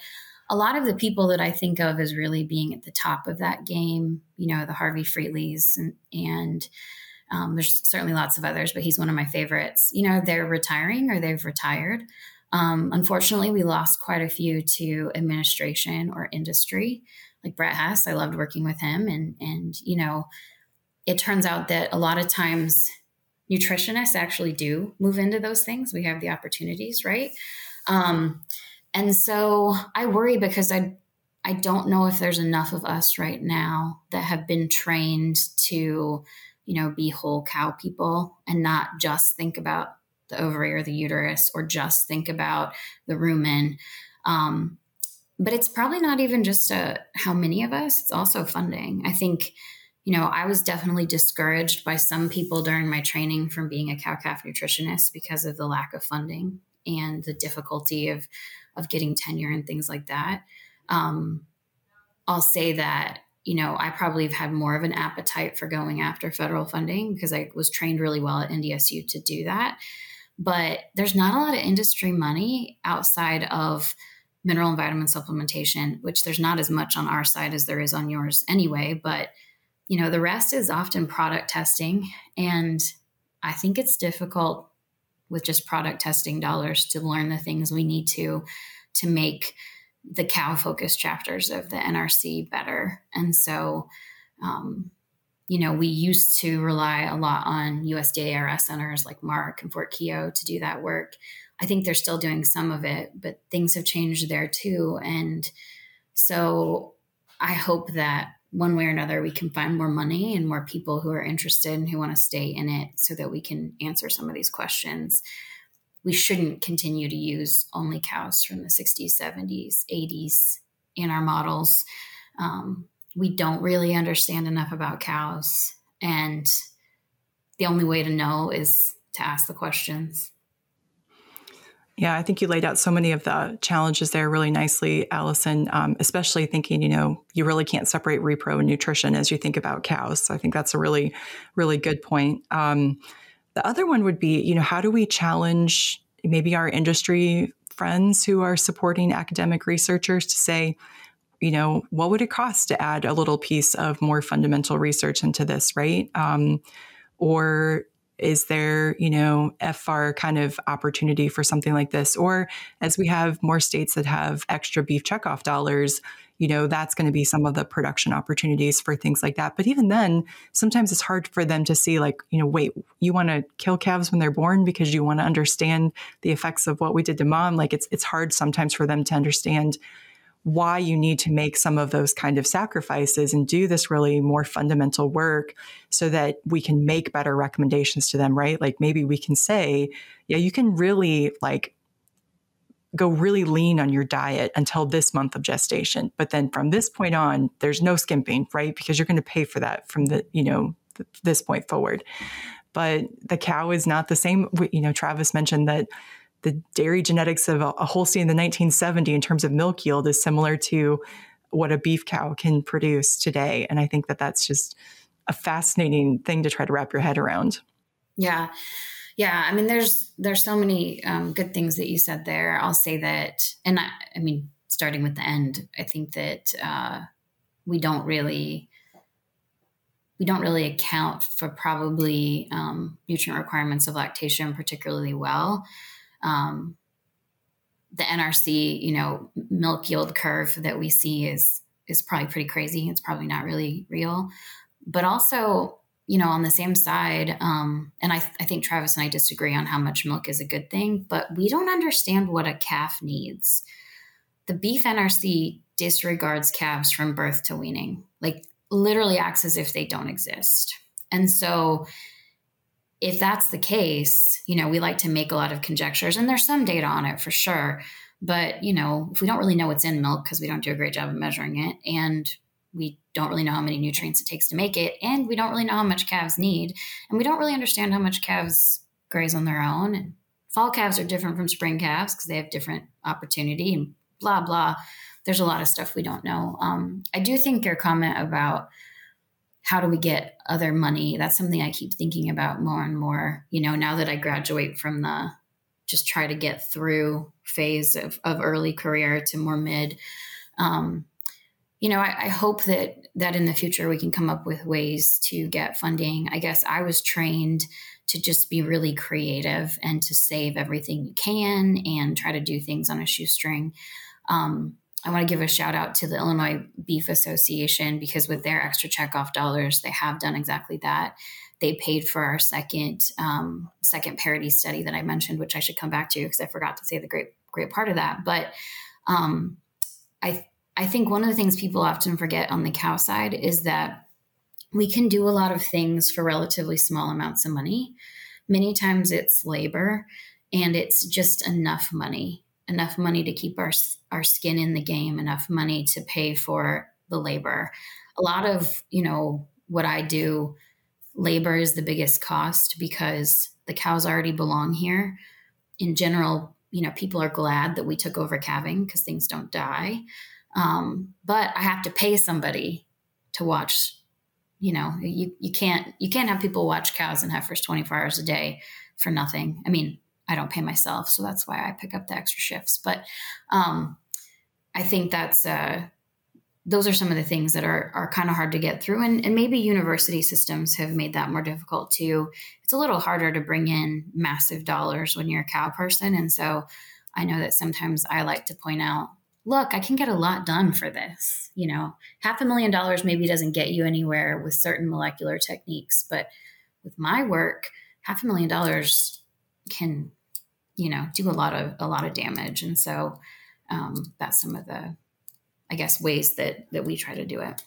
a lot of the people that I think of as really being at the top of that game, you know, the Harvey Freetlys and, and um, there's certainly lots of others, but he's one of my favorites. You know, they're retiring or they've retired. Um, unfortunately, we lost quite a few to administration or industry like Brett Hess. I loved working with him. And, and, you know, it turns out that a lot of times nutritionists actually do move into those things. We have the opportunities, right? Um, and so I worry because I, I don't know if there's enough of us right now that have been trained to, you know, be whole cow people and not just think about the ovary or the uterus or just think about the rumen. Um, but it's probably not even just a, uh, how many of us it's also funding i think you know i was definitely discouraged by some people during my training from being a cow calf nutritionist because of the lack of funding and the difficulty of of getting tenure and things like that um, i'll say that you know i probably have had more of an appetite for going after federal funding because i was trained really well at ndsu to do that but there's not a lot of industry money outside of mineral and vitamin supplementation, which there's not as much on our side as there is on yours anyway. But, you know, the rest is often product testing. And I think it's difficult with just product testing dollars to learn the things we need to to make the cow focused chapters of the NRC better. And so, um, you know, we used to rely a lot on USDA ARS centers like MARC and Fort Keogh to do that work. I think they're still doing some of it, but things have changed there too. And so I hope that one way or another we can find more money and more people who are interested and who want to stay in it so that we can answer some of these questions. We shouldn't continue to use only cows from the 60s, 70s, 80s in our models. Um, we don't really understand enough about cows. And the only way to know is to ask the questions. Yeah, I think you laid out so many of the challenges there really nicely, Allison, um, especially thinking, you know, you really can't separate repro and nutrition as you think about cows. So I think that's a really, really good point. Um, the other one would be, you know, how do we challenge maybe our industry friends who are supporting academic researchers to say, you know, what would it cost to add a little piece of more fundamental research into this, right? Um, or is there you know FR kind of opportunity for something like this? Or as we have more states that have extra beef checkoff dollars you know that's going to be some of the production opportunities for things like that. But even then sometimes it's hard for them to see like you know wait you want to kill calves when they're born because you want to understand the effects of what we did to mom? Like it's it's hard sometimes for them to understand why you need to make some of those kind of sacrifices and do this really more fundamental work so that we can make better recommendations to them, right? Like maybe we can say, yeah, you can really like go really lean on your diet until this month of gestation. But then from this point on, there's no skimping, right? Because you're going to pay for that from the, you know, th- this point forward. But the cow is not the same. You know, Travis mentioned that the dairy genetics of a, a Holstein in the 1970 in terms of milk yield is similar to what a beef cow can produce today. And I think that that's just a fascinating thing to try to wrap your head around. Yeah. Yeah, I mean, there's there's so many um, good things that you said there. I'll say that, and I, I mean, starting with the end, I think that uh, we don't really we don't really account for probably um, nutrient requirements of lactation particularly well um, the NRC, you know, milk yield curve that we see is is probably pretty crazy. It's probably not really real, but also, you know, on the same side, um, and I, I think Travis and I disagree on how much milk is a good thing, but we don't understand what a calf needs. The beef NRC disregards calves from birth to weaning, like literally acts as if they don't exist. And so if that's the case, you know, we like to make a lot of conjectures and there's some data on it for sure. But, you know, if we don't really know what's in milk because we don't do a great job of measuring it and we don't really know how many nutrients it takes to make it and we don't really know how much calves need and we don't really understand how much calves graze on their own and fall calves are different from spring calves because they have different opportunity and blah blah there's a lot of stuff we don't know um, i do think your comment about how do we get other money? That's something i keep thinking about more and more you know now that i graduate from the just try to get through phase of, of early career to more mid. Um, you know I, I hope that that in the future we can come up with ways to get funding. I guess i was trained to just be really creative and to save everything you can and try to do things on a shoestring. Um, I want to give a shout out to the Illinois Beef Association because with their extra checkoff dollars, they have done exactly that. They paid for our second um, second parity study that I mentioned, which I should come back to because I forgot to say the great great part of that. But um, I I think one of the things people often forget on the cow side is that we can do a lot of things for relatively small amounts of money. Many times it's labor and it's just enough money enough money to keep our our skin in the game, enough money to pay for the labor. A lot of, you know, what I do, labor is the biggest cost because the cows already belong here. In general, you know, people are glad that we took over calving because things don't die. Um, but I have to pay somebody to watch. You know, you, you can't you can't have people watch cows and heifers 24 hours a day for nothing. I mean, I don't pay myself, so that's why I pick up the extra shifts. But um, I think that's uh, those are some of the things that are are kind of hard to get through, and, and maybe university systems have made that more difficult too. It's a little harder to bring in massive dollars when you're a cow person, and so I know that sometimes I like to point out look, I can get a lot done for this. You know, half a million dollars maybe doesn't get you anywhere with certain molecular techniques, but with my work, half a million dollars can you know do a lot of a lot of damage. And so um, that's some of the i guess ways that that we try to do it.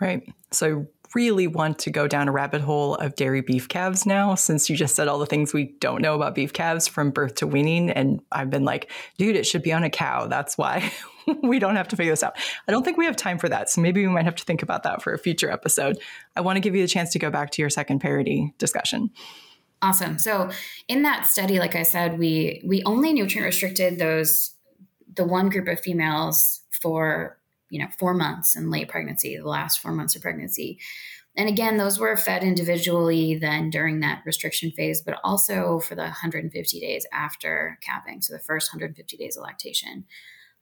Right. So I really want to go down a rabbit hole of dairy beef calves now since you just said all the things we don't know about beef calves from birth to weaning. And i've been like dude it should be on a cow. That's why we don't have to figure this out. I don't think we have time for that. So maybe we might have to think about that for a future episode. I want to give you the chance to go back to your second parity discussion Awesome. So in that study, like I said, we we only nutrient restricted those the one group of females for you know four months in late pregnancy, the last four months of pregnancy. And again, those were fed individually then during that restriction phase, but also for the 150 days after calving. So the first 150 days of lactation.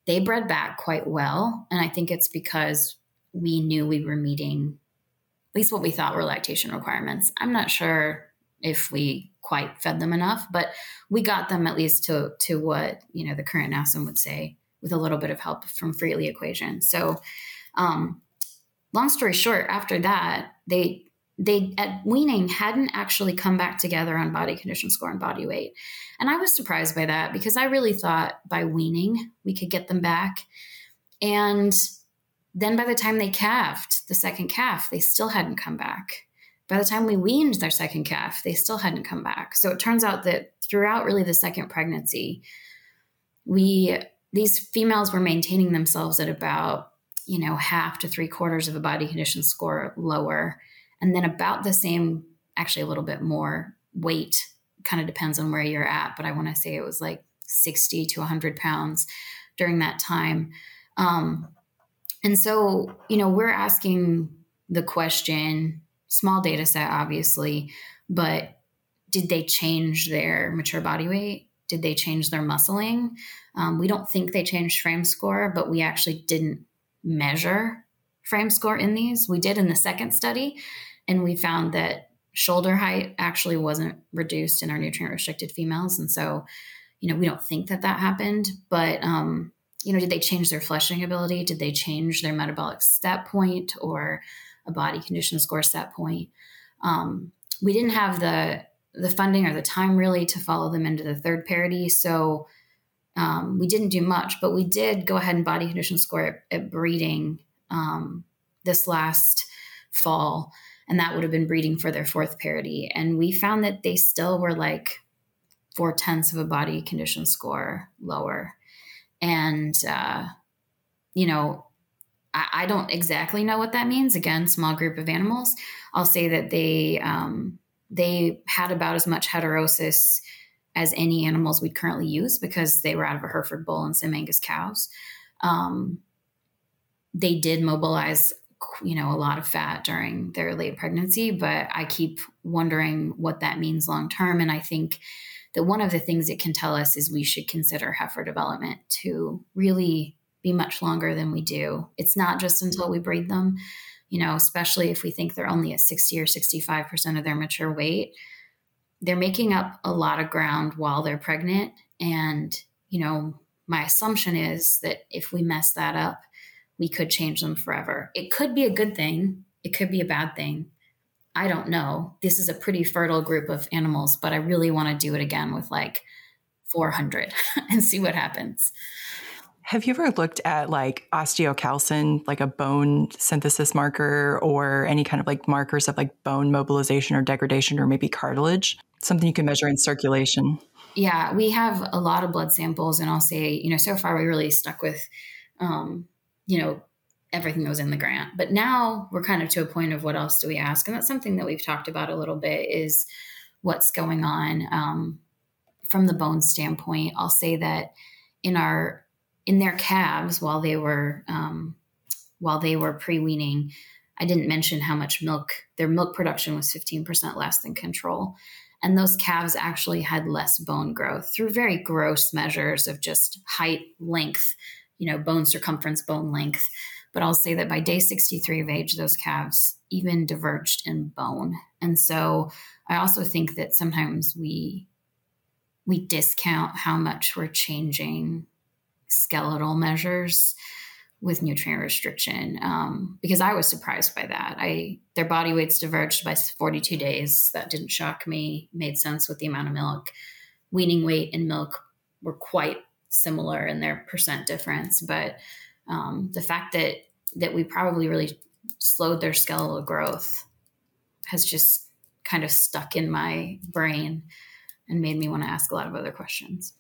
They bred back quite well. And I think it's because we knew we were meeting at least what we thought were lactation requirements. I'm not sure if we quite fed them enough, but we got them at least to to what you know the current NASEM would say with a little bit of help from Freetly equation. So, um, long story short, after that they they at weaning hadn't actually come back together on body condition score and body weight, and I was surprised by that because I really thought by weaning we could get them back, and then by the time they calved the second calf, they still hadn't come back by the time we weaned their second calf, they still hadn't come back. So it turns out that throughout really the second pregnancy, we these females were maintaining themselves at about you know half to three quarters of a body condition score lower, and then about the same, actually a little bit more weight. Kind of depends on where you're at, but I want to say it was like 60 to 100 pounds during that time. Um, and so, you know, we're asking the question small data set, obviously, but did they change their mature body weight? Did they change their muscling? Um, we don't think they changed frame score, but we actually didn't measure frame score in these. We did in the second study, and we found that shoulder height actually wasn't reduced in our nutrient restricted females. And so, you know, we don't think that that happened, but, um, you know, did they change their fleshing ability? Did they change their metabolic step point or a body condition score set point. Um, we didn't have the the funding or the time really to follow them into the third parity, so um, we didn't do much. But we did go ahead and body condition score at, at breeding um, this last fall, and that would have been breeding for their fourth parity. And we found that they still were like four tenths of a body condition score lower. And, uh, you know, I, I, don't exactly know what that means. Again, small group of animals. I'll say that they um, they had about as much heterosis as any animals we'd currently use because they were out of a Hereford bull and some Angus cows. Um, they did mobilize you know a lot of fat during their late pregnancy but i keep wondering what that means long term and i think that one of the things it can tell us is we should consider heifer development to really be much longer than we do it's not just until we breed them you know especially if we think they're only at 60 or 65% of their mature weight they're making up a lot of ground while they're pregnant and you know my assumption is that if we mess that up we could change them forever. It could be a good thing, it could be a bad thing. I don't know. This is a pretty fertile group of animals, but I really want to do it again with like 400 and see what happens. Have you ever looked at like osteocalcin, like a bone synthesis marker, or any kind of like markers of like bone mobilization or degradation, or maybe cartilage? Something you can measure in circulation? Yeah, we have a lot of blood samples, and I'll say, you know, so far we really stuck with um, you know, everything that was in the grant. But now we're kind of to a point of what else do we ask? And that's something that we've talked about a little bit is what's going on um, from the bone standpoint. I'll say that in our in their calves while they were um, while they were pre weaning, I didn't mention how much milk their milk production was 15% less than control. And those calves actually had less bone growth through very gross measures of just height, length, you know, bone circumference, bone length. But I'll say that by day 63 of age, those calves even diverged in bone. And so I also think that sometimes we we discount how much we're changing skeletal measures with nutrient restriction um, because I was surprised by that. I their body weights diverged by 42 days. That didn't shock me. Made sense with the amount of milk. Weaning weight and milk were quite similar in their percent difference, but um, the fact that that we probably really slowed their skeletal growth has just kind of stuck in my brain and made me want to ask a lot of other questions.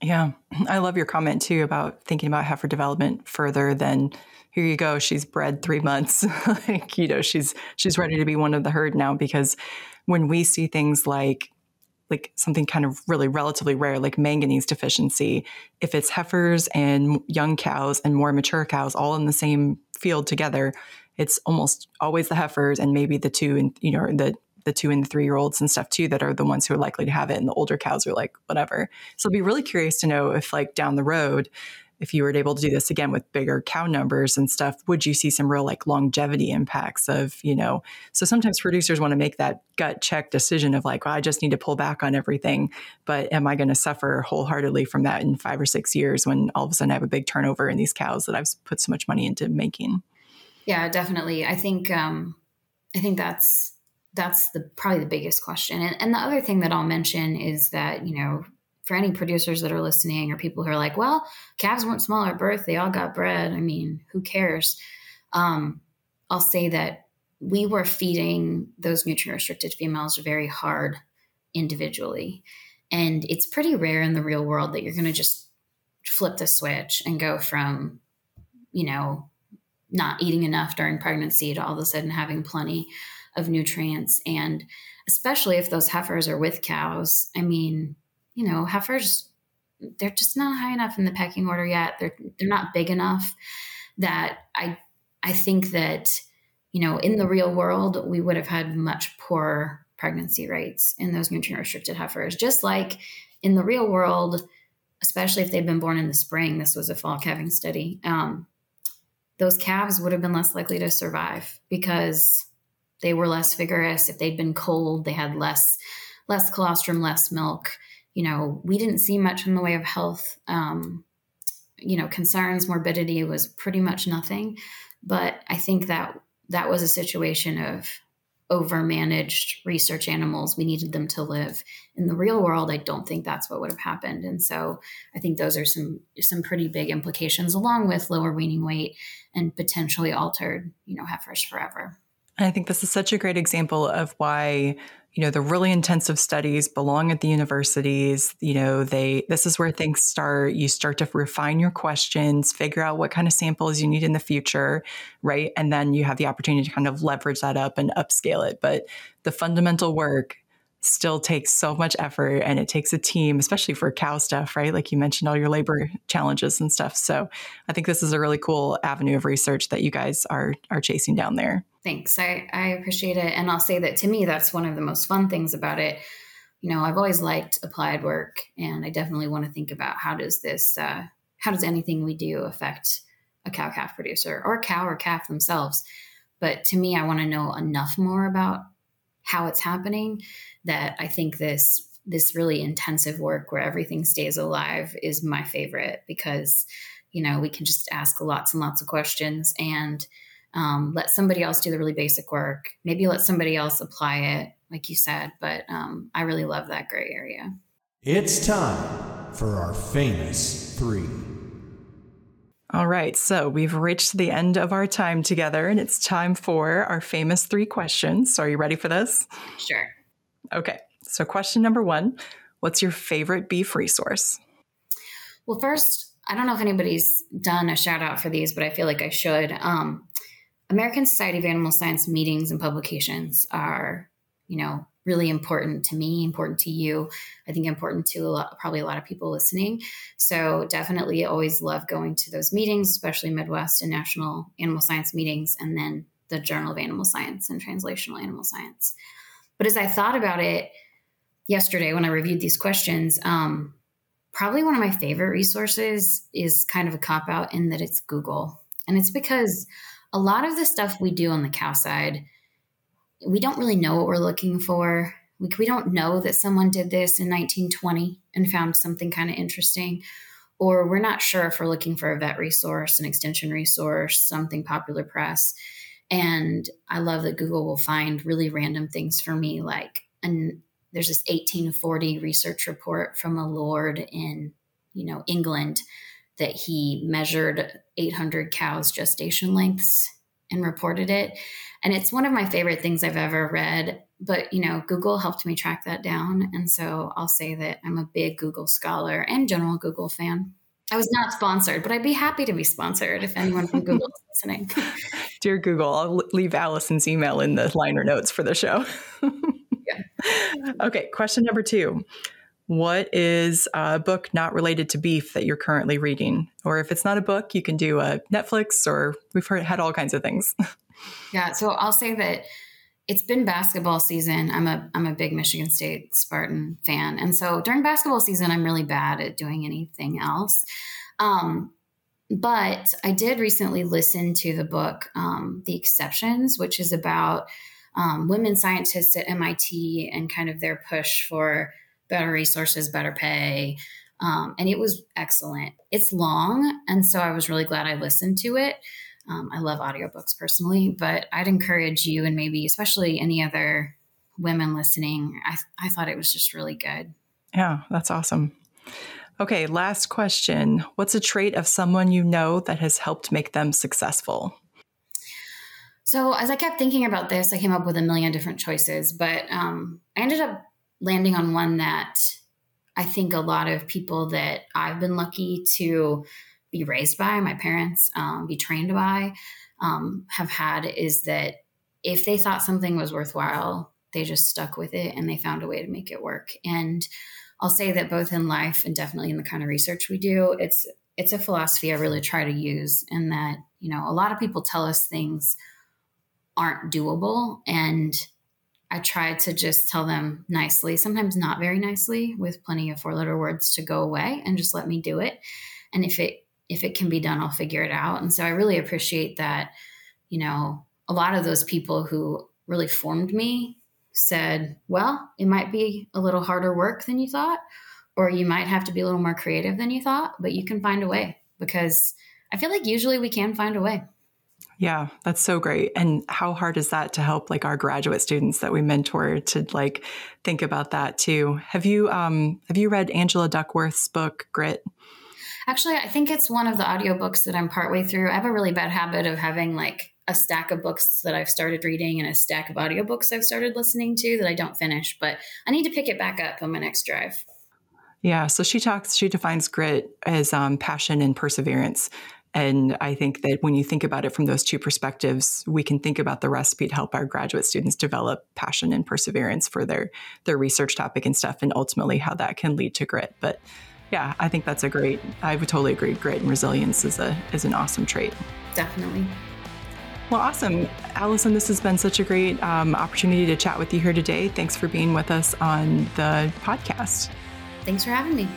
Yeah, I love your comment too about thinking about heifer development further than here you go. She's bred three months, like you know, she's she's ready to be one of the herd now. Because when we see things like like something kind of really relatively rare, like manganese deficiency, if it's heifers and young cows and more mature cows all in the same field together, it's almost always the heifers and maybe the two and you know the the two and three year olds and stuff too that are the ones who are likely to have it, and the older cows are like whatever. So I'd be really curious to know if like down the road if you were able to do this again with bigger cow numbers and stuff, would you see some real like longevity impacts of, you know, so sometimes producers want to make that gut check decision of like, well, I just need to pull back on everything, but am I going to suffer wholeheartedly from that in five or six years when all of a sudden I have a big turnover in these cows that I've put so much money into making? Yeah, definitely. I think, um, I think that's, that's the probably the biggest question. And, and the other thing that I'll mention is that, you know, for any producers that are listening or people who are like, well, calves weren't small at birth, they all got bred. I mean, who cares? Um, I'll say that we were feeding those nutrient restricted females very hard individually. And it's pretty rare in the real world that you're going to just flip the switch and go from, you know, not eating enough during pregnancy to all of a sudden having plenty of nutrients. And especially if those heifers are with cows, I mean, you know, heifers, they're just not high enough in the pecking order yet. They're they're not big enough that I I think that you know in the real world we would have had much poorer pregnancy rates in those nutrient restricted heifers. Just like in the real world, especially if they've been born in the spring, this was a fall calving study. Um, those calves would have been less likely to survive because they were less vigorous. If they'd been cold, they had less less colostrum, less milk you know, we didn't see much in the way of health, um, you know, concerns. Morbidity was pretty much nothing. But I think that that was a situation of over managed research animals. We needed them to live. In the real world, I don't think that's what would have happened. And so I think those are some some pretty big implications, along with lower weaning weight and potentially altered, you know, heifers forever. I think this is such a great example of why you know the really intensive studies belong at the universities you know they this is where things start you start to refine your questions figure out what kind of samples you need in the future right and then you have the opportunity to kind of leverage that up and upscale it but the fundamental work still takes so much effort and it takes a team, especially for cow stuff, right? Like you mentioned, all your labor challenges and stuff. So I think this is a really cool avenue of research that you guys are are chasing down there. Thanks. I, I appreciate it. And I'll say that to me, that's one of the most fun things about it. You know, I've always liked applied work and I definitely want to think about how does this, uh, how does anything we do affect a cow calf producer or cow or calf themselves? But to me, I want to know enough more about how it's happening that I think this this really intensive work where everything stays alive is my favorite because you know we can just ask lots and lots of questions and um, let somebody else do the really basic work maybe let somebody else apply it like you said but um, i really love that gray area it's time for our famous three all right, so we've reached the end of our time together, and it's time for our famous three questions. So, are you ready for this? Sure. Okay, so question number one What's your favorite beef resource? Well, first, I don't know if anybody's done a shout out for these, but I feel like I should. Um, American Society of Animal Science meetings and publications are, you know, really important to me, important to you. I think important to a lot, probably a lot of people listening. So definitely always love going to those meetings, especially Midwest and National Animal Science meetings, and then the Journal of Animal Science and Translational Animal Science. But as I thought about it yesterday when I reviewed these questions, um, probably one of my favorite resources is kind of a cop out in that it's Google. And it's because a lot of the stuff we do on the cow side – we don't really know what we're looking for. We, we don't know that someone did this in 1920 and found something kind of interesting. Or we're not sure if we're looking for a vet resource, an extension resource, something popular press. And I love that Google will find really random things for me, like and there's this 1840 research report from a lord in, you know, England that he measured 800 cows gestation lengths and reported it. And it's one of my favorite things I've ever read. But, you know, Google helped me track that down. And so I'll say that I'm a big Google scholar and general Google fan. I was not sponsored, but I'd be happy to be sponsored if anyone from Google is listening. Dear Google, I'll leave Allison's email in the liner notes for the show. yeah. Okay, question number two. What is a book not related to beef that you're currently reading? Or if it's not a book, you can do a Netflix or we've heard, had all kinds of things. Yeah, so I'll say that it's been basketball season. I'm a I'm a big Michigan State Spartan fan, and so during basketball season, I'm really bad at doing anything else. Um, but I did recently listen to the book um, "The Exceptions," which is about um, women scientists at MIT and kind of their push for better resources, better pay. Um, and it was excellent. It's long, and so I was really glad I listened to it. Um, I love audiobooks personally, but I'd encourage you and maybe especially any other women listening. I, I thought it was just really good. Yeah, that's awesome. Okay, last question. What's a trait of someone you know that has helped make them successful? So, as I kept thinking about this, I came up with a million different choices, but um, I ended up landing on one that I think a lot of people that I've been lucky to be raised by, my parents um, be trained by, um, have had is that if they thought something was worthwhile, they just stuck with it and they found a way to make it work. And I'll say that both in life and definitely in the kind of research we do, it's it's a philosophy I really try to use. In that you know a lot of people tell us things aren't doable, and I try to just tell them nicely, sometimes not very nicely, with plenty of four letter words to go away and just let me do it. And if it if it can be done, I'll figure it out. And so I really appreciate that, you know, a lot of those people who really formed me said, well, it might be a little harder work than you thought, or you might have to be a little more creative than you thought, but you can find a way because I feel like usually we can find a way. Yeah, that's so great. And how hard is that to help like our graduate students that we mentor to like think about that too? Have you um have you read Angela Duckworth's book Grit? Actually, I think it's one of the audiobooks that I'm partway through. I have a really bad habit of having like a stack of books that I've started reading and a stack of audiobooks I've started listening to that I don't finish, but I need to pick it back up on my next drive. Yeah. So she talks, she defines grit as um, passion and perseverance. And I think that when you think about it from those two perspectives, we can think about the recipe to help our graduate students develop passion and perseverance for their their research topic and stuff, and ultimately how that can lead to grit. But yeah, I think that's a great. I would totally agree. Grit and resilience is a is an awesome trait. Definitely. Well, awesome. Allison, this has been such a great um, opportunity to chat with you here today. Thanks for being with us on the podcast. Thanks for having me.